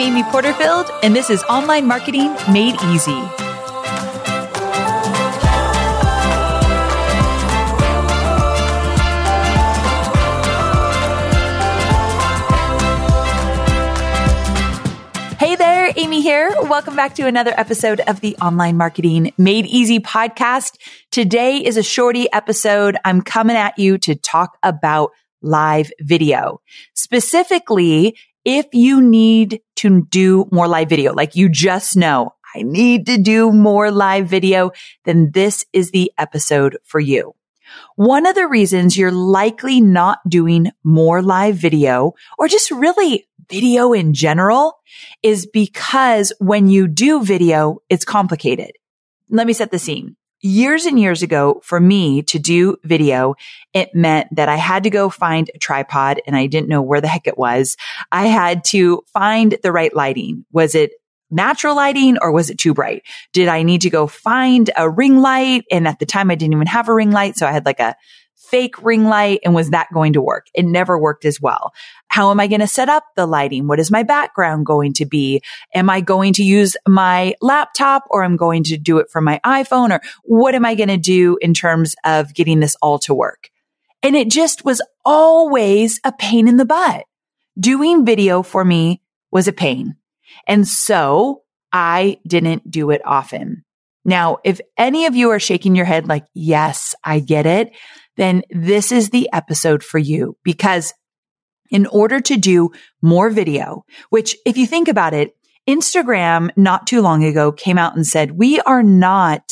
Amy Porterfield, and this is Online Marketing Made Easy. Hey there, Amy here. Welcome back to another episode of the Online Marketing Made Easy podcast. Today is a shorty episode. I'm coming at you to talk about live video. Specifically, if you need to do more live video, like you just know, I need to do more live video, then this is the episode for you. One of the reasons you're likely not doing more live video or just really video in general is because when you do video, it's complicated. Let me set the scene. Years and years ago, for me to do video, it meant that I had to go find a tripod and I didn't know where the heck it was. I had to find the right lighting. Was it natural lighting or was it too bright? Did I need to go find a ring light? And at the time I didn't even have a ring light. So I had like a fake ring light and was that going to work? It never worked as well. How am I going to set up the lighting? What is my background going to be? Am I going to use my laptop or I'm going to do it from my iPhone or what am I going to do in terms of getting this all to work? And it just was always a pain in the butt. Doing video for me was a pain. And so I didn't do it often. Now, if any of you are shaking your head like, yes, I get it, then this is the episode for you because in order to do more video, which if you think about it, Instagram not too long ago came out and said, we are not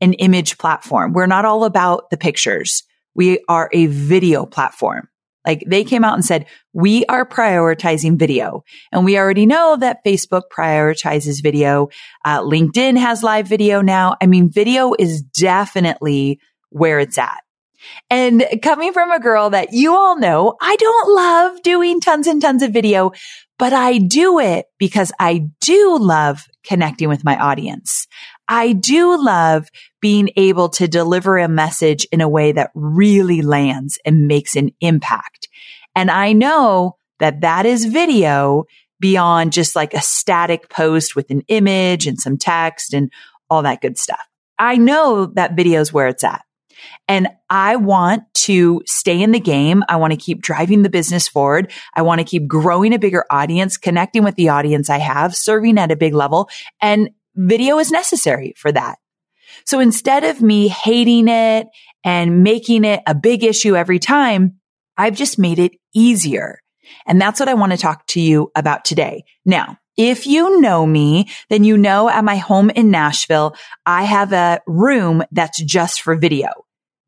an image platform. We're not all about the pictures. We are a video platform. Like they came out and said, we are prioritizing video. And we already know that Facebook prioritizes video. Uh, LinkedIn has live video now. I mean, video is definitely where it's at. And coming from a girl that you all know, I don't love doing tons and tons of video, but I do it because I do love connecting with my audience. I do love being able to deliver a message in a way that really lands and makes an impact. And I know that that is video beyond just like a static post with an image and some text and all that good stuff. I know that video is where it's at. And I want to stay in the game. I want to keep driving the business forward. I want to keep growing a bigger audience, connecting with the audience I have, serving at a big level. And video is necessary for that. So instead of me hating it and making it a big issue every time, I've just made it easier. And that's what I want to talk to you about today. Now, if you know me, then you know at my home in Nashville, I have a room that's just for video.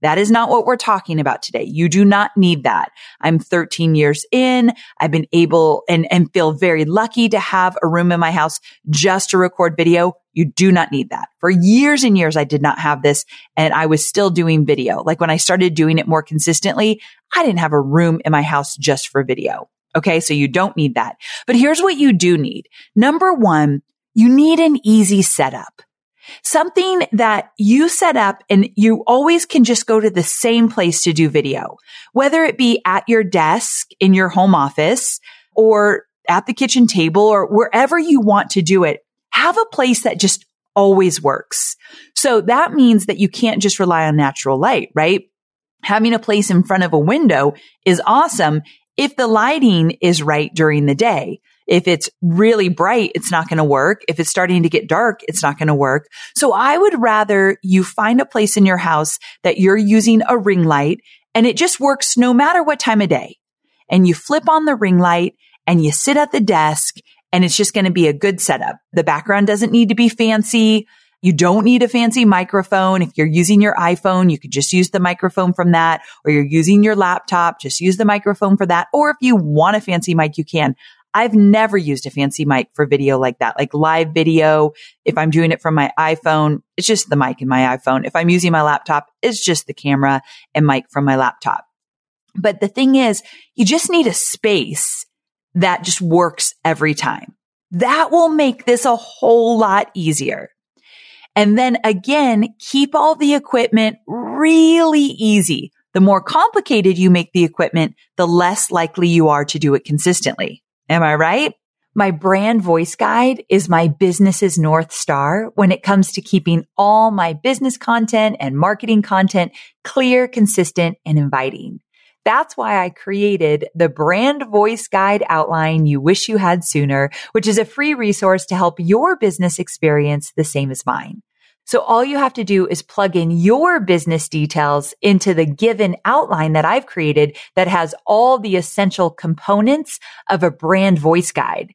That is not what we're talking about today. You do not need that. I'm 13 years in. I've been able and, and feel very lucky to have a room in my house just to record video. You do not need that. For years and years, I did not have this and I was still doing video. Like when I started doing it more consistently, I didn't have a room in my house just for video. Okay. So you don't need that. But here's what you do need. Number one, you need an easy setup. Something that you set up and you always can just go to the same place to do video, whether it be at your desk in your home office or at the kitchen table or wherever you want to do it. Have a place that just always works. So that means that you can't just rely on natural light, right? Having a place in front of a window is awesome if the lighting is right during the day. If it's really bright, it's not going to work. If it's starting to get dark, it's not going to work. So I would rather you find a place in your house that you're using a ring light and it just works no matter what time of day. And you flip on the ring light and you sit at the desk and it's just going to be a good setup. The background doesn't need to be fancy. You don't need a fancy microphone. If you're using your iPhone, you could just use the microphone from that, or you're using your laptop, just use the microphone for that. Or if you want a fancy mic, you can. I've never used a fancy mic for video like that, like live video. If I'm doing it from my iPhone, it's just the mic in my iPhone. If I'm using my laptop, it's just the camera and mic from my laptop. But the thing is, you just need a space that just works every time. That will make this a whole lot easier. And then again, keep all the equipment really easy. The more complicated you make the equipment, the less likely you are to do it consistently. Am I right? My brand voice guide is my business's North Star when it comes to keeping all my business content and marketing content clear, consistent, and inviting. That's why I created the brand voice guide outline you wish you had sooner, which is a free resource to help your business experience the same as mine. So all you have to do is plug in your business details into the given outline that I've created that has all the essential components of a brand voice guide.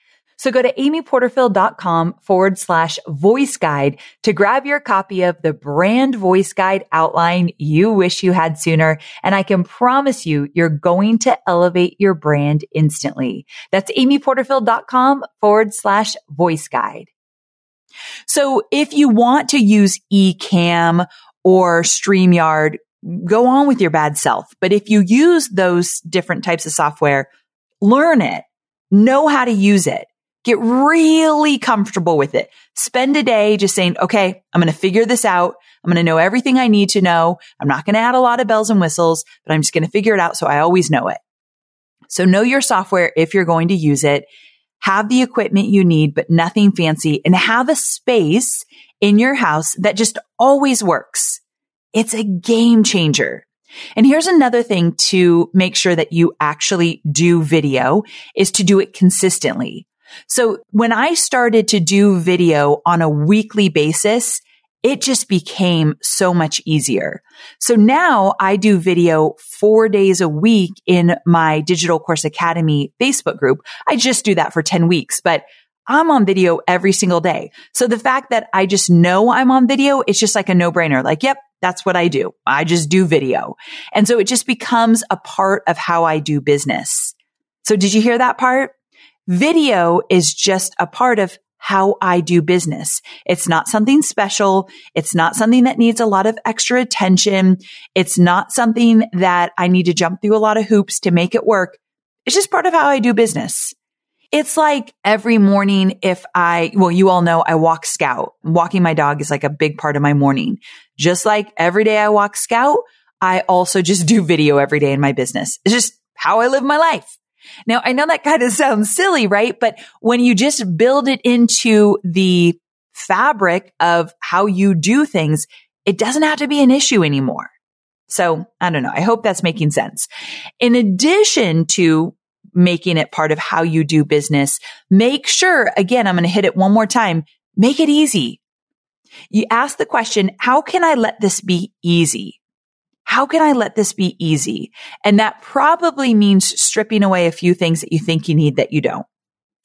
So go to amyporterfield.com forward slash voice guide to grab your copy of the brand voice guide outline you wish you had sooner. And I can promise you, you're going to elevate your brand instantly. That's amyporterfield.com forward slash voice guide. So if you want to use Ecamm or StreamYard, go on with your bad self. But if you use those different types of software, learn it, know how to use it, get really comfortable with it. Spend a day just saying, okay, I'm going to figure this out. I'm going to know everything I need to know. I'm not going to add a lot of bells and whistles, but I'm just going to figure it out so I always know it. So know your software if you're going to use it have the equipment you need, but nothing fancy and have a space in your house that just always works. It's a game changer. And here's another thing to make sure that you actually do video is to do it consistently. So when I started to do video on a weekly basis, it just became so much easier. So now I do video four days a week in my Digital Course Academy Facebook group. I just do that for 10 weeks, but I'm on video every single day. So the fact that I just know I'm on video, it's just like a no brainer. Like, yep, that's what I do. I just do video. And so it just becomes a part of how I do business. So did you hear that part? Video is just a part of how I do business. It's not something special. It's not something that needs a lot of extra attention. It's not something that I need to jump through a lot of hoops to make it work. It's just part of how I do business. It's like every morning if I, well, you all know I walk scout. Walking my dog is like a big part of my morning. Just like every day I walk scout, I also just do video every day in my business. It's just how I live my life. Now, I know that kind of sounds silly, right? But when you just build it into the fabric of how you do things, it doesn't have to be an issue anymore. So I don't know. I hope that's making sense. In addition to making it part of how you do business, make sure, again, I'm going to hit it one more time, make it easy. You ask the question, how can I let this be easy? How can I let this be easy? And that probably means stripping away a few things that you think you need that you don't.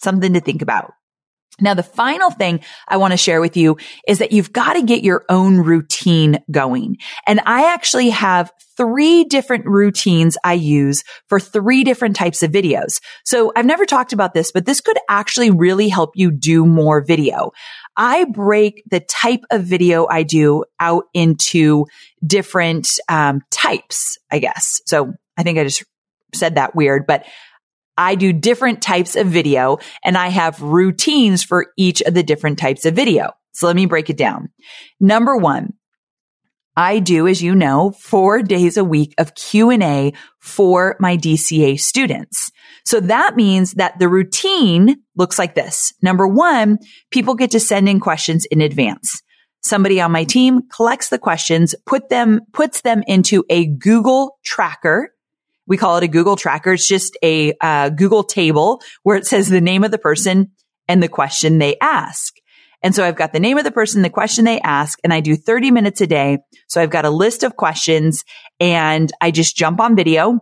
Something to think about. Now, the final thing I want to share with you is that you've got to get your own routine going. And I actually have three different routines I use for three different types of videos. So I've never talked about this, but this could actually really help you do more video. I break the type of video I do out into different um, types, I guess. So I think I just said that weird, but I do different types of video and I have routines for each of the different types of video. So let me break it down. Number one, I do, as you know, four days a week of Q&A for my DCA students. So that means that the routine looks like this. Number one, people get to send in questions in advance. Somebody on my team collects the questions, put them, puts them into a Google tracker. We call it a Google tracker. It's just a uh, Google table where it says the name of the person and the question they ask. And so I've got the name of the person, the question they ask, and I do 30 minutes a day. So I've got a list of questions and I just jump on video.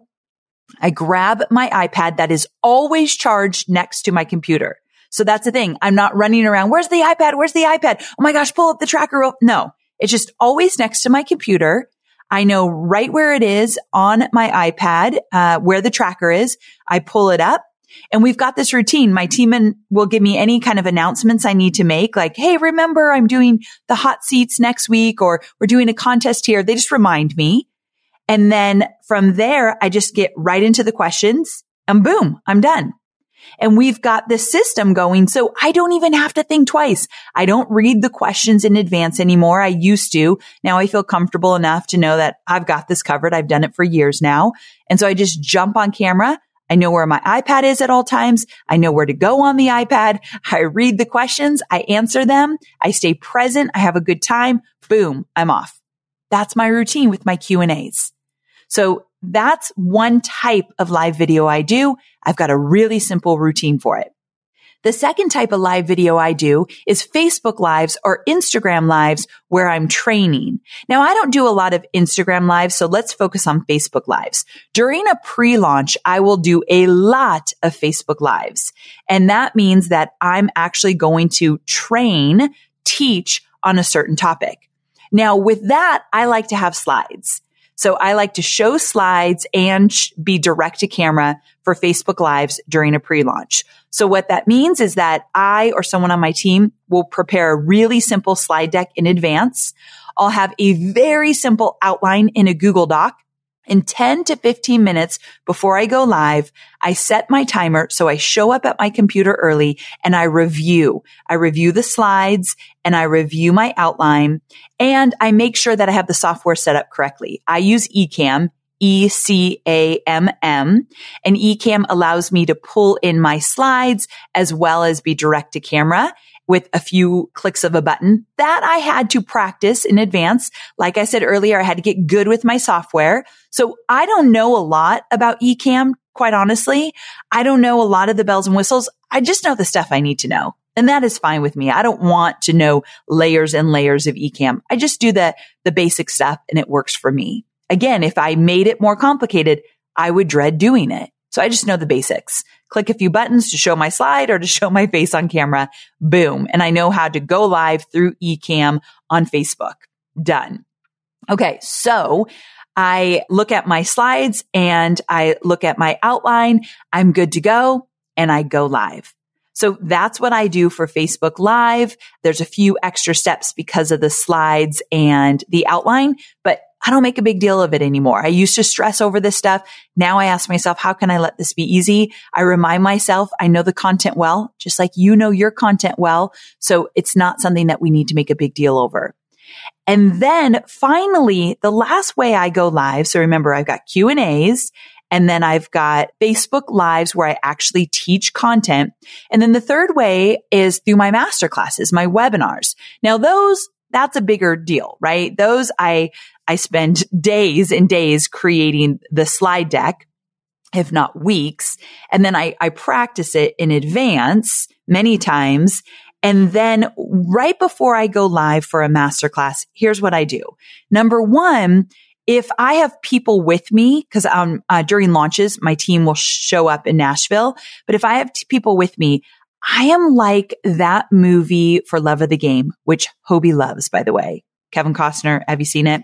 I grab my iPad that is always charged next to my computer. So that's the thing. I'm not running around. Where's the iPad? Where's the iPad? Oh my gosh, pull up the tracker. No, it's just always next to my computer. I know right where it is on my iPad, uh, where the tracker is. I pull it up and we've got this routine. My team and will give me any kind of announcements I need to make, like, Hey, remember I'm doing the hot seats next week or we're doing a contest here. They just remind me. And then from there, I just get right into the questions and boom, I'm done. And we've got this system going. So I don't even have to think twice. I don't read the questions in advance anymore. I used to. Now I feel comfortable enough to know that I've got this covered. I've done it for years now. And so I just jump on camera. I know where my iPad is at all times. I know where to go on the iPad. I read the questions. I answer them. I stay present. I have a good time. Boom, I'm off. That's my routine with my Q and A's. So that's one type of live video I do. I've got a really simple routine for it. The second type of live video I do is Facebook lives or Instagram lives where I'm training. Now I don't do a lot of Instagram lives, so let's focus on Facebook lives. During a pre-launch, I will do a lot of Facebook lives. And that means that I'm actually going to train, teach on a certain topic. Now with that, I like to have slides. So I like to show slides and be direct to camera for Facebook lives during a pre-launch. So what that means is that I or someone on my team will prepare a really simple slide deck in advance. I'll have a very simple outline in a Google Doc in 10 to 15 minutes before I go live, I set my timer. So I show up at my computer early and I review. I review the slides and I review my outline and I make sure that I have the software set up correctly. I use Ecamm. E-C-A-M-M and Ecamm allows me to pull in my slides as well as be direct to camera with a few clicks of a button that I had to practice in advance. Like I said earlier, I had to get good with my software. So I don't know a lot about Ecamm, Quite honestly, I don't know a lot of the bells and whistles. I just know the stuff I need to know. And that is fine with me. I don't want to know layers and layers of Ecamm. I just do the, the basic stuff and it works for me. Again, if I made it more complicated, I would dread doing it. So I just know the basics. Click a few buttons to show my slide or to show my face on camera. Boom. And I know how to go live through Ecamm on Facebook. Done. Okay. So I look at my slides and I look at my outline. I'm good to go and I go live. So that's what I do for Facebook Live. There's a few extra steps because of the slides and the outline, but I don't make a big deal of it anymore. I used to stress over this stuff. Now I ask myself, how can I let this be easy? I remind myself I know the content well, just like you know your content well. So it's not something that we need to make a big deal over. And then finally, the last way I go live. So remember, I've got Q and A's and then I've got Facebook lives where I actually teach content. And then the third way is through my master classes, my webinars. Now those that's a bigger deal, right? Those I, I spend days and days creating the slide deck, if not weeks. And then I, I practice it in advance many times. And then right before I go live for a masterclass, here's what I do. Number one, if I have people with me, because um, uh, during launches, my team will show up in Nashville. But if I have t- people with me, I am like that movie for Love of the Game, which Hobie loves, by the way. Kevin Costner, have you seen it?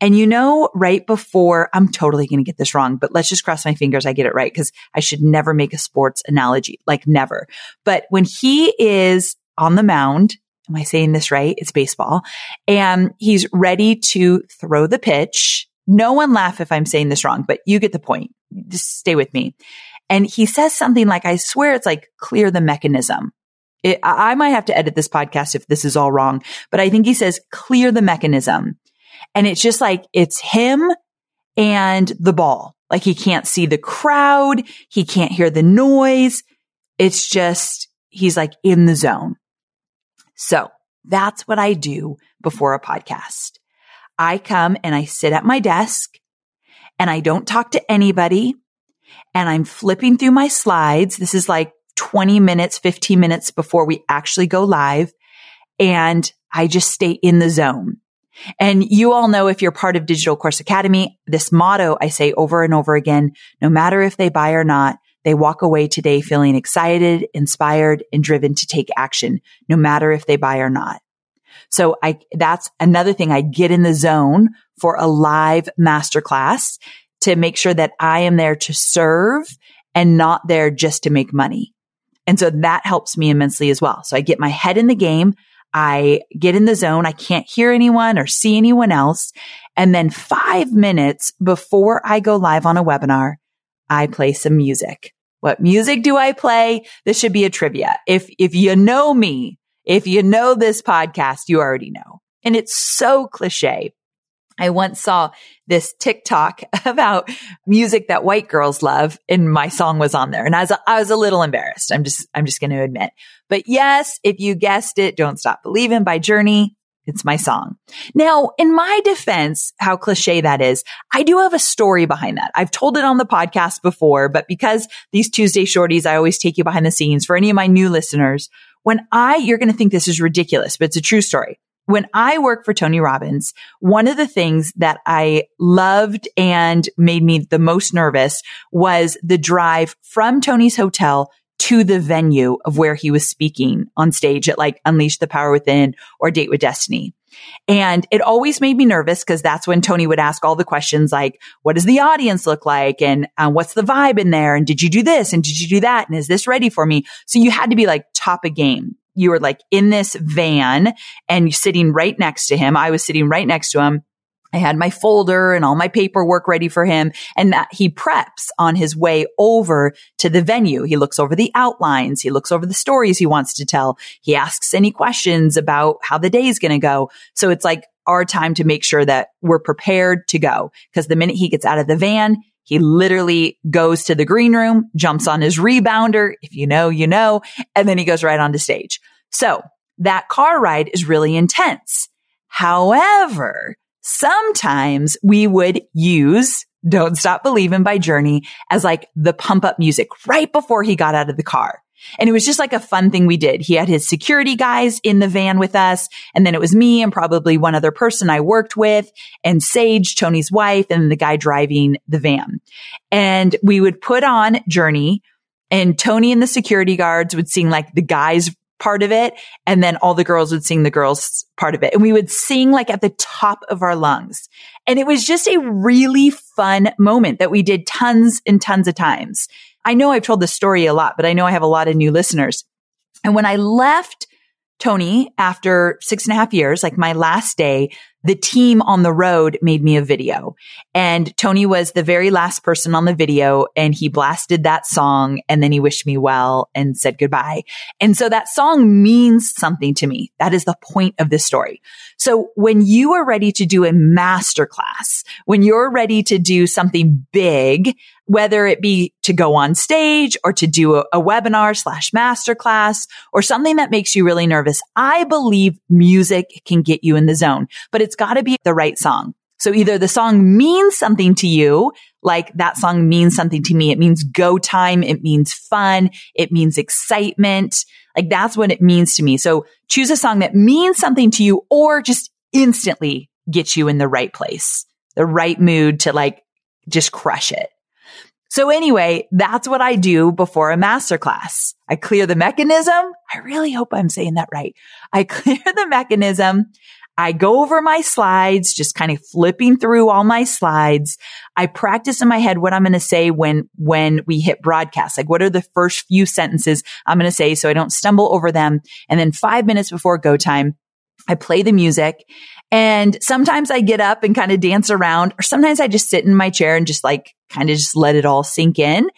And you know, right before, I'm totally going to get this wrong, but let's just cross my fingers I get it right because I should never make a sports analogy, like never. But when he is on the mound, am I saying this right? It's baseball and he's ready to throw the pitch. No one laugh if I'm saying this wrong, but you get the point. Just stay with me. And he says something like, I swear it's like clear the mechanism. It, I might have to edit this podcast if this is all wrong, but I think he says clear the mechanism. And it's just like, it's him and the ball. Like he can't see the crowd. He can't hear the noise. It's just, he's like in the zone. So that's what I do before a podcast. I come and I sit at my desk and I don't talk to anybody and I'm flipping through my slides. This is like 20 minutes, 15 minutes before we actually go live. And I just stay in the zone. And you all know if you're part of Digital Course Academy, this motto I say over and over again, no matter if they buy or not, they walk away today feeling excited, inspired, and driven to take action, no matter if they buy or not. So I, that's another thing I get in the zone for a live masterclass to make sure that I am there to serve and not there just to make money. And so that helps me immensely as well. So I get my head in the game. I get in the zone. I can't hear anyone or see anyone else. And then five minutes before I go live on a webinar, I play some music. What music do I play? This should be a trivia. If, if you know me, if you know this podcast, you already know. And it's so cliche. I once saw this TikTok about music that white girls love and my song was on there. And I was, I was a little embarrassed. I'm just, I'm just going to admit. But yes, if you guessed it, Don't Stop Believing by Journey. It's my song. Now, in my defense, how cliche that is, I do have a story behind that. I've told it on the podcast before, but because these Tuesday shorties, I always take you behind the scenes for any of my new listeners. When I, you're going to think this is ridiculous, but it's a true story. When I worked for Tony Robbins, one of the things that I loved and made me the most nervous was the drive from Tony's hotel to the venue of where he was speaking on stage at like Unleash the Power Within or Date with Destiny. And it always made me nervous because that's when Tony would ask all the questions like, what does the audience look like? And uh, what's the vibe in there? And did you do this? And did you do that? And is this ready for me? So you had to be like top of game. You were like in this van and sitting right next to him. I was sitting right next to him I had my folder and all my paperwork ready for him and that he preps on his way over to the venue. He looks over the outlines. He looks over the stories he wants to tell. He asks any questions about how the day is going to go. So it's like our time to make sure that we're prepared to go. Cause the minute he gets out of the van, he literally goes to the green room, jumps on his rebounder. If you know, you know, and then he goes right onto stage. So that car ride is really intense. However, sometimes we would use Don't Stop Believing by Journey as like the pump up music right before he got out of the car. And it was just like a fun thing we did. He had his security guys in the van with us. And then it was me and probably one other person I worked with and Sage, Tony's wife, and the guy driving the van. And we would put on Journey and Tony and the security guards would sing like the guys part of it. And then all the girls would sing the girls part of it. And we would sing like at the top of our lungs. And it was just a really fun moment that we did tons and tons of times. I know I've told this story a lot, but I know I have a lot of new listeners. And when I left Tony after six and a half years, like my last day, the team on the road made me a video and Tony was the very last person on the video and he blasted that song and then he wished me well and said goodbye. And so that song means something to me. That is the point of this story. So when you are ready to do a masterclass, when you're ready to do something big, whether it be to go on stage or to do a, a, webinar slash masterclass or something that makes you really nervous, I believe music can get you in the zone, but it's got to be the right song. So either the song means something to you, like that song means something to me. It means go time. It means fun. It means excitement. Like that's what it means to me. So choose a song that means something to you or just instantly gets you in the right place, the right mood to like just crush it. So anyway, that's what I do before a masterclass. I clear the mechanism. I really hope I'm saying that right. I clear the mechanism. I go over my slides, just kind of flipping through all my slides. I practice in my head what I'm going to say when, when we hit broadcast. Like what are the first few sentences I'm going to say so I don't stumble over them. And then five minutes before go time, I play the music and sometimes I get up and kind of dance around or sometimes I just sit in my chair and just like kind of just let it all sink in.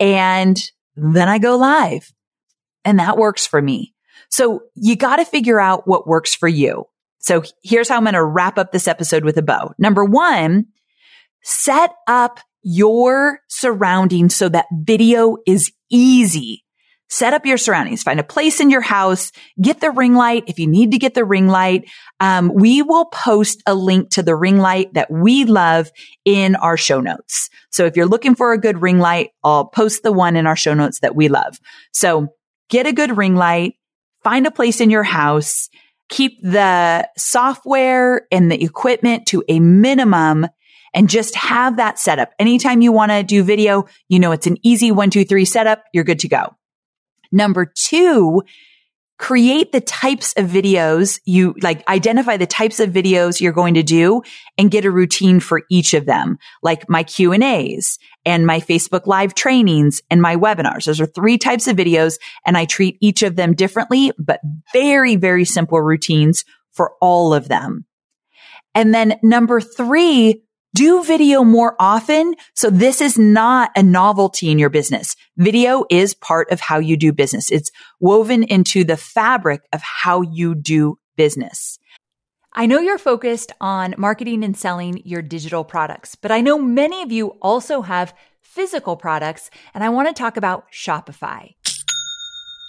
And then I go live and that works for me. So you got to figure out what works for you. So here's how I'm going to wrap up this episode with a bow. Number one, set up your surroundings so that video is easy. Set up your surroundings. Find a place in your house. Get the ring light if you need to get the ring light. Um, we will post a link to the ring light that we love in our show notes. So if you're looking for a good ring light, I'll post the one in our show notes that we love. So get a good ring light. Find a place in your house keep the software and the equipment to a minimum and just have that setup. Anytime you want to do video, you know, it's an easy one, two, three setup. You're good to go. Number two, create the types of videos you like identify the types of videos you're going to do and get a routine for each of them. Like my q and a's and my facebook live trainings and my webinars. Those are three types of videos and i treat each of them differently but very very simple routines for all of them. And then number three, do video more often. So this is not a novelty in your business. Video is part of how you do business. It's woven into the fabric of how you do business. I know you're focused on marketing and selling your digital products, but I know many of you also have physical products, and I want to talk about Shopify.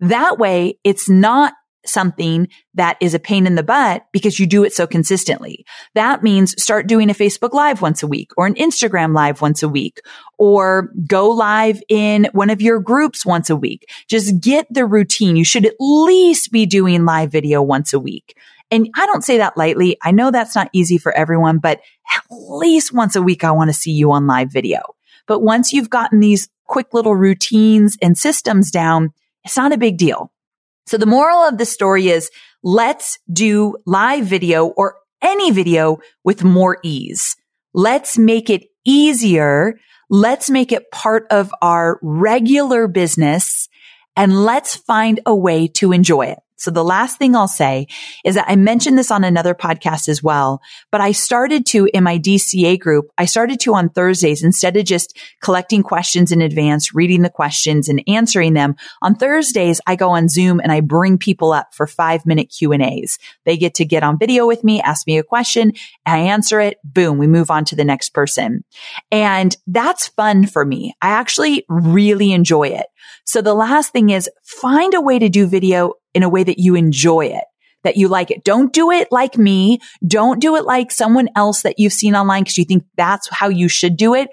That way, it's not something that is a pain in the butt because you do it so consistently. That means start doing a Facebook live once a week or an Instagram live once a week or go live in one of your groups once a week. Just get the routine. You should at least be doing live video once a week. And I don't say that lightly. I know that's not easy for everyone, but at least once a week, I want to see you on live video. But once you've gotten these quick little routines and systems down, it's not a big deal. So the moral of the story is let's do live video or any video with more ease. Let's make it easier. Let's make it part of our regular business and let's find a way to enjoy it. So the last thing I'll say is that I mentioned this on another podcast as well, but I started to in my DCA group, I started to on Thursdays instead of just collecting questions in advance, reading the questions and answering them. On Thursdays, I go on Zoom and I bring people up for five minute Q and A's. They get to get on video with me, ask me a question, I answer it. Boom. We move on to the next person. And that's fun for me. I actually really enjoy it. So the last thing is find a way to do video in a way that you enjoy it, that you like it. Don't do it like me. Don't do it like someone else that you've seen online because you think that's how you should do it.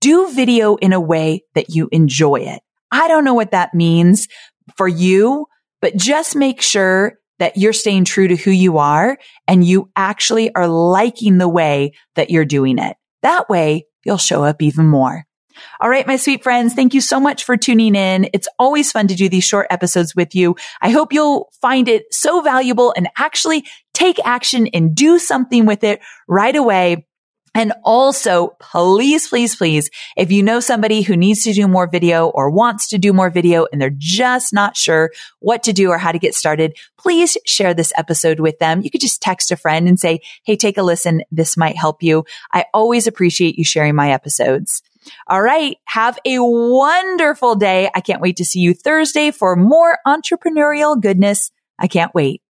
Do video in a way that you enjoy it. I don't know what that means for you, but just make sure that you're staying true to who you are and you actually are liking the way that you're doing it. That way you'll show up even more. All right, my sweet friends, thank you so much for tuning in. It's always fun to do these short episodes with you. I hope you'll find it so valuable and actually take action and do something with it right away. And also, please, please, please, if you know somebody who needs to do more video or wants to do more video and they're just not sure what to do or how to get started, please share this episode with them. You could just text a friend and say, Hey, take a listen. This might help you. I always appreciate you sharing my episodes. All right. Have a wonderful day. I can't wait to see you Thursday for more entrepreneurial goodness. I can't wait.